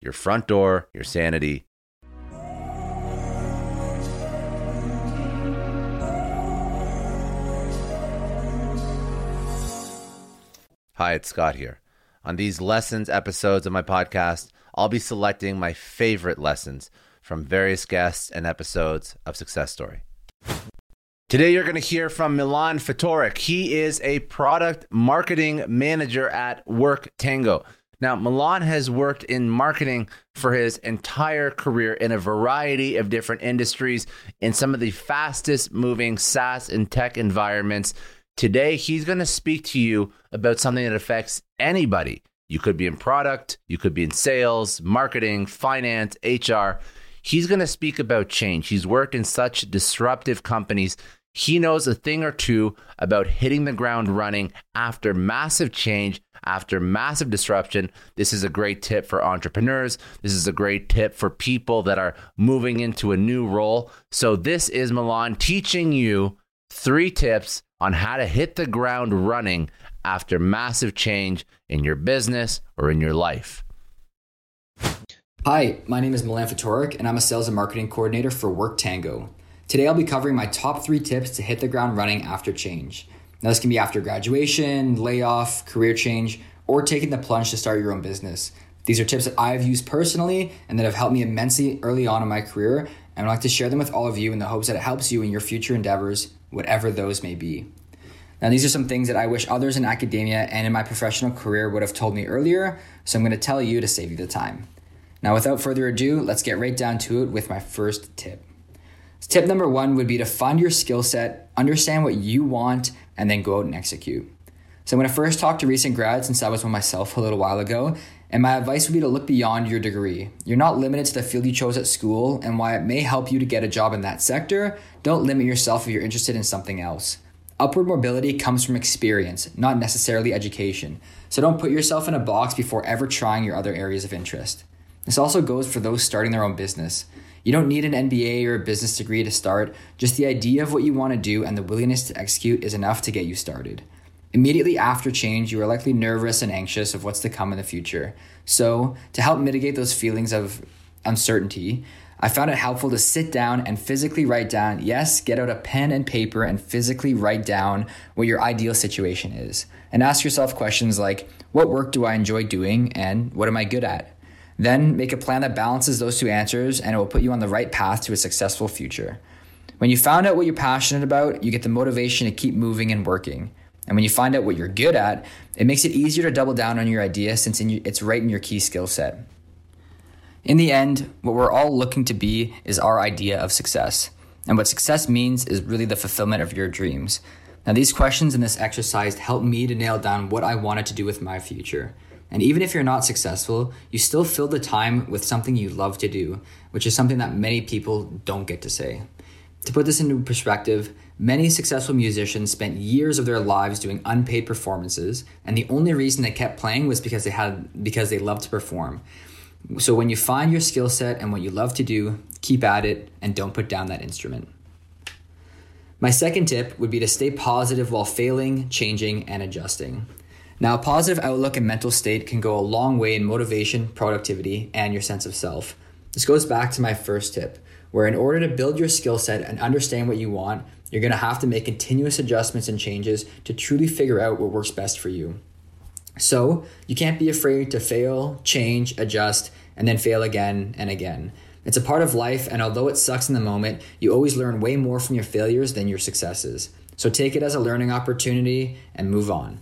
your front door, your sanity. Hi, it's Scott here. On these lessons episodes of my podcast, I'll be selecting my favorite lessons from various guests and episodes of Success Story. Today, you're going to hear from Milan Fatoric. He is a product marketing manager at WorkTango. Now, Milan has worked in marketing for his entire career in a variety of different industries in some of the fastest moving SaaS and tech environments. Today, he's going to speak to you about something that affects anybody. You could be in product, you could be in sales, marketing, finance, HR. He's going to speak about change. He's worked in such disruptive companies he knows a thing or two about hitting the ground running after massive change, after massive disruption. This is a great tip for entrepreneurs. This is a great tip for people that are moving into a new role. So, this is Milan teaching you three tips on how to hit the ground running after massive change in your business or in your life. Hi, my name is Milan Fatoric, and I'm a sales and marketing coordinator for WorkTango. Today, I'll be covering my top three tips to hit the ground running after change. Now, this can be after graduation, layoff, career change, or taking the plunge to start your own business. These are tips that I've used personally and that have helped me immensely early on in my career, and I'd like to share them with all of you in the hopes that it helps you in your future endeavors, whatever those may be. Now, these are some things that I wish others in academia and in my professional career would have told me earlier, so I'm going to tell you to save you the time. Now, without further ado, let's get right down to it with my first tip. Tip number one would be to find your skill set, understand what you want, and then go out and execute. So I'm going to first talk to recent grads since I was one myself a little while ago, and my advice would be to look beyond your degree. You're not limited to the field you chose at school, and while it may help you to get a job in that sector, don't limit yourself if you're interested in something else. Upward mobility comes from experience, not necessarily education. So don't put yourself in a box before ever trying your other areas of interest. This also goes for those starting their own business. You don't need an MBA or a business degree to start, just the idea of what you want to do and the willingness to execute is enough to get you started. Immediately after change, you are likely nervous and anxious of what's to come in the future. So, to help mitigate those feelings of uncertainty, I found it helpful to sit down and physically write down, yes, get out a pen and paper and physically write down what your ideal situation is. And ask yourself questions like, what work do I enjoy doing and what am I good at? Then make a plan that balances those two answers and it will put you on the right path to a successful future. When you found out what you're passionate about, you get the motivation to keep moving and working. And when you find out what you're good at, it makes it easier to double down on your idea since it's right in your key skill set. In the end, what we're all looking to be is our idea of success. And what success means is really the fulfillment of your dreams. Now, these questions in this exercise helped me to nail down what I wanted to do with my future. And even if you're not successful, you still fill the time with something you love to do, which is something that many people don't get to say. To put this into perspective, many successful musicians spent years of their lives doing unpaid performances, and the only reason they kept playing was because they had because they loved to perform. So when you find your skill set and what you love to do, keep at it and don't put down that instrument. My second tip would be to stay positive while failing, changing, and adjusting. Now, a positive outlook and mental state can go a long way in motivation, productivity, and your sense of self. This goes back to my first tip, where in order to build your skill set and understand what you want, you're going to have to make continuous adjustments and changes to truly figure out what works best for you. So, you can't be afraid to fail, change, adjust, and then fail again and again. It's a part of life, and although it sucks in the moment, you always learn way more from your failures than your successes. So take it as a learning opportunity and move on.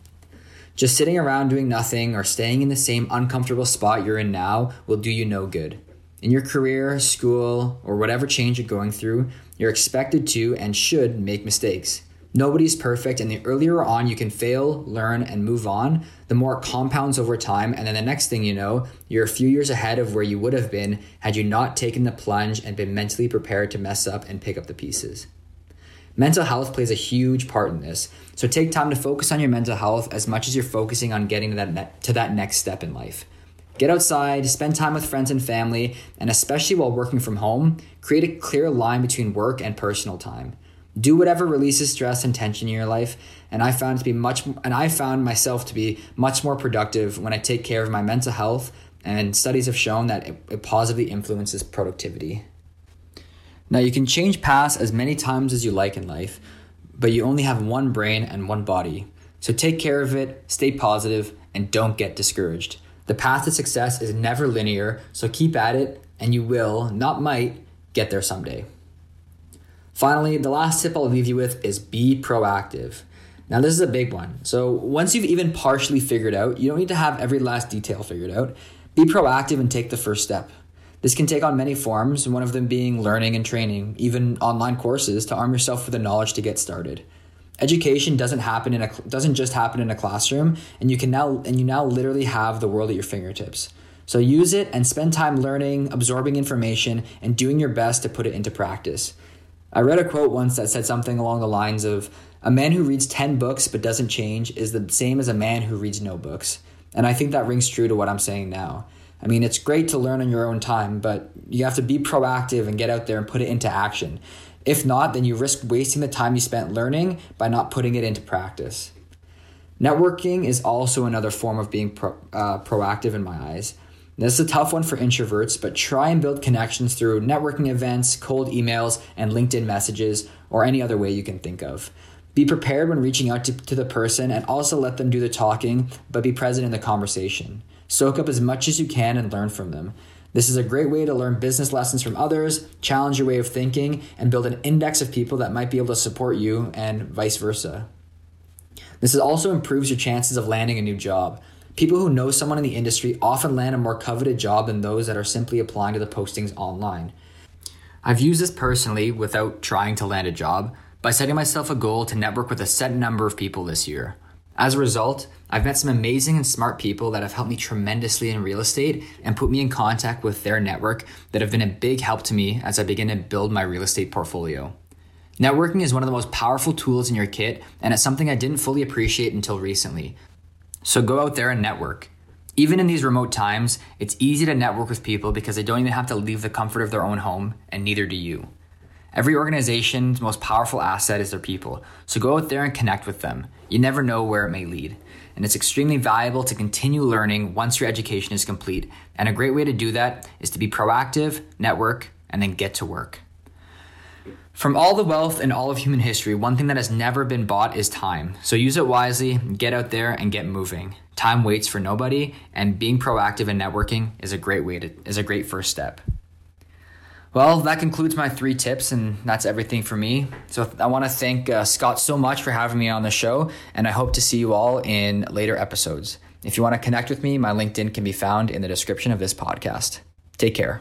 Just sitting around doing nothing or staying in the same uncomfortable spot you're in now will do you no good. In your career, school, or whatever change you're going through, you're expected to and should make mistakes. Nobody's perfect, and the earlier on you can fail, learn, and move on, the more it compounds over time. And then the next thing you know, you're a few years ahead of where you would have been had you not taken the plunge and been mentally prepared to mess up and pick up the pieces. Mental health plays a huge part in this, so take time to focus on your mental health as much as you're focusing on getting to that, ne- to that next step in life. Get outside, spend time with friends and family, and especially while working from home, create a clear line between work and personal time. Do whatever releases stress and tension in your life and i found to be much and i found myself to be much more productive when i take care of my mental health and studies have shown that it, it positively influences productivity now you can change paths as many times as you like in life but you only have one brain and one body so take care of it stay positive and don't get discouraged the path to success is never linear so keep at it and you will not might get there someday Finally, the last tip I'll leave you with is be proactive. Now, this is a big one. So, once you've even partially figured out, you don't need to have every last detail figured out. Be proactive and take the first step. This can take on many forms, one of them being learning and training, even online courses to arm yourself with the knowledge to get started. Education doesn't happen in a doesn't just happen in a classroom, and you can now and you now literally have the world at your fingertips. So use it and spend time learning, absorbing information, and doing your best to put it into practice. I read a quote once that said something along the lines of A man who reads 10 books but doesn't change is the same as a man who reads no books. And I think that rings true to what I'm saying now. I mean, it's great to learn on your own time, but you have to be proactive and get out there and put it into action. If not, then you risk wasting the time you spent learning by not putting it into practice. Networking is also another form of being pro, uh, proactive in my eyes. This is a tough one for introverts, but try and build connections through networking events, cold emails, and LinkedIn messages, or any other way you can think of. Be prepared when reaching out to, to the person and also let them do the talking, but be present in the conversation. Soak up as much as you can and learn from them. This is a great way to learn business lessons from others, challenge your way of thinking, and build an index of people that might be able to support you, and vice versa. This also improves your chances of landing a new job. People who know someone in the industry often land a more coveted job than those that are simply applying to the postings online. I've used this personally without trying to land a job by setting myself a goal to network with a set number of people this year. As a result, I've met some amazing and smart people that have helped me tremendously in real estate and put me in contact with their network that have been a big help to me as I begin to build my real estate portfolio. Networking is one of the most powerful tools in your kit, and it's something I didn't fully appreciate until recently. So go out there and network. Even in these remote times, it's easy to network with people because they don't even have to leave the comfort of their own home, and neither do you. Every organization's most powerful asset is their people, so go out there and connect with them. You never know where it may lead. And it's extremely valuable to continue learning once your education is complete. And a great way to do that is to be proactive, network, and then get to work. From all the wealth in all of human history, one thing that has never been bought is time. So use it wisely, get out there and get moving. Time waits for nobody, and being proactive in networking is a great way to is a great first step. Well, that concludes my three tips, and that's everything for me. So I want to thank uh, Scott so much for having me on the show, and I hope to see you all in later episodes. If you want to connect with me, my LinkedIn can be found in the description of this podcast. Take care.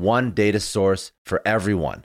one data source for everyone.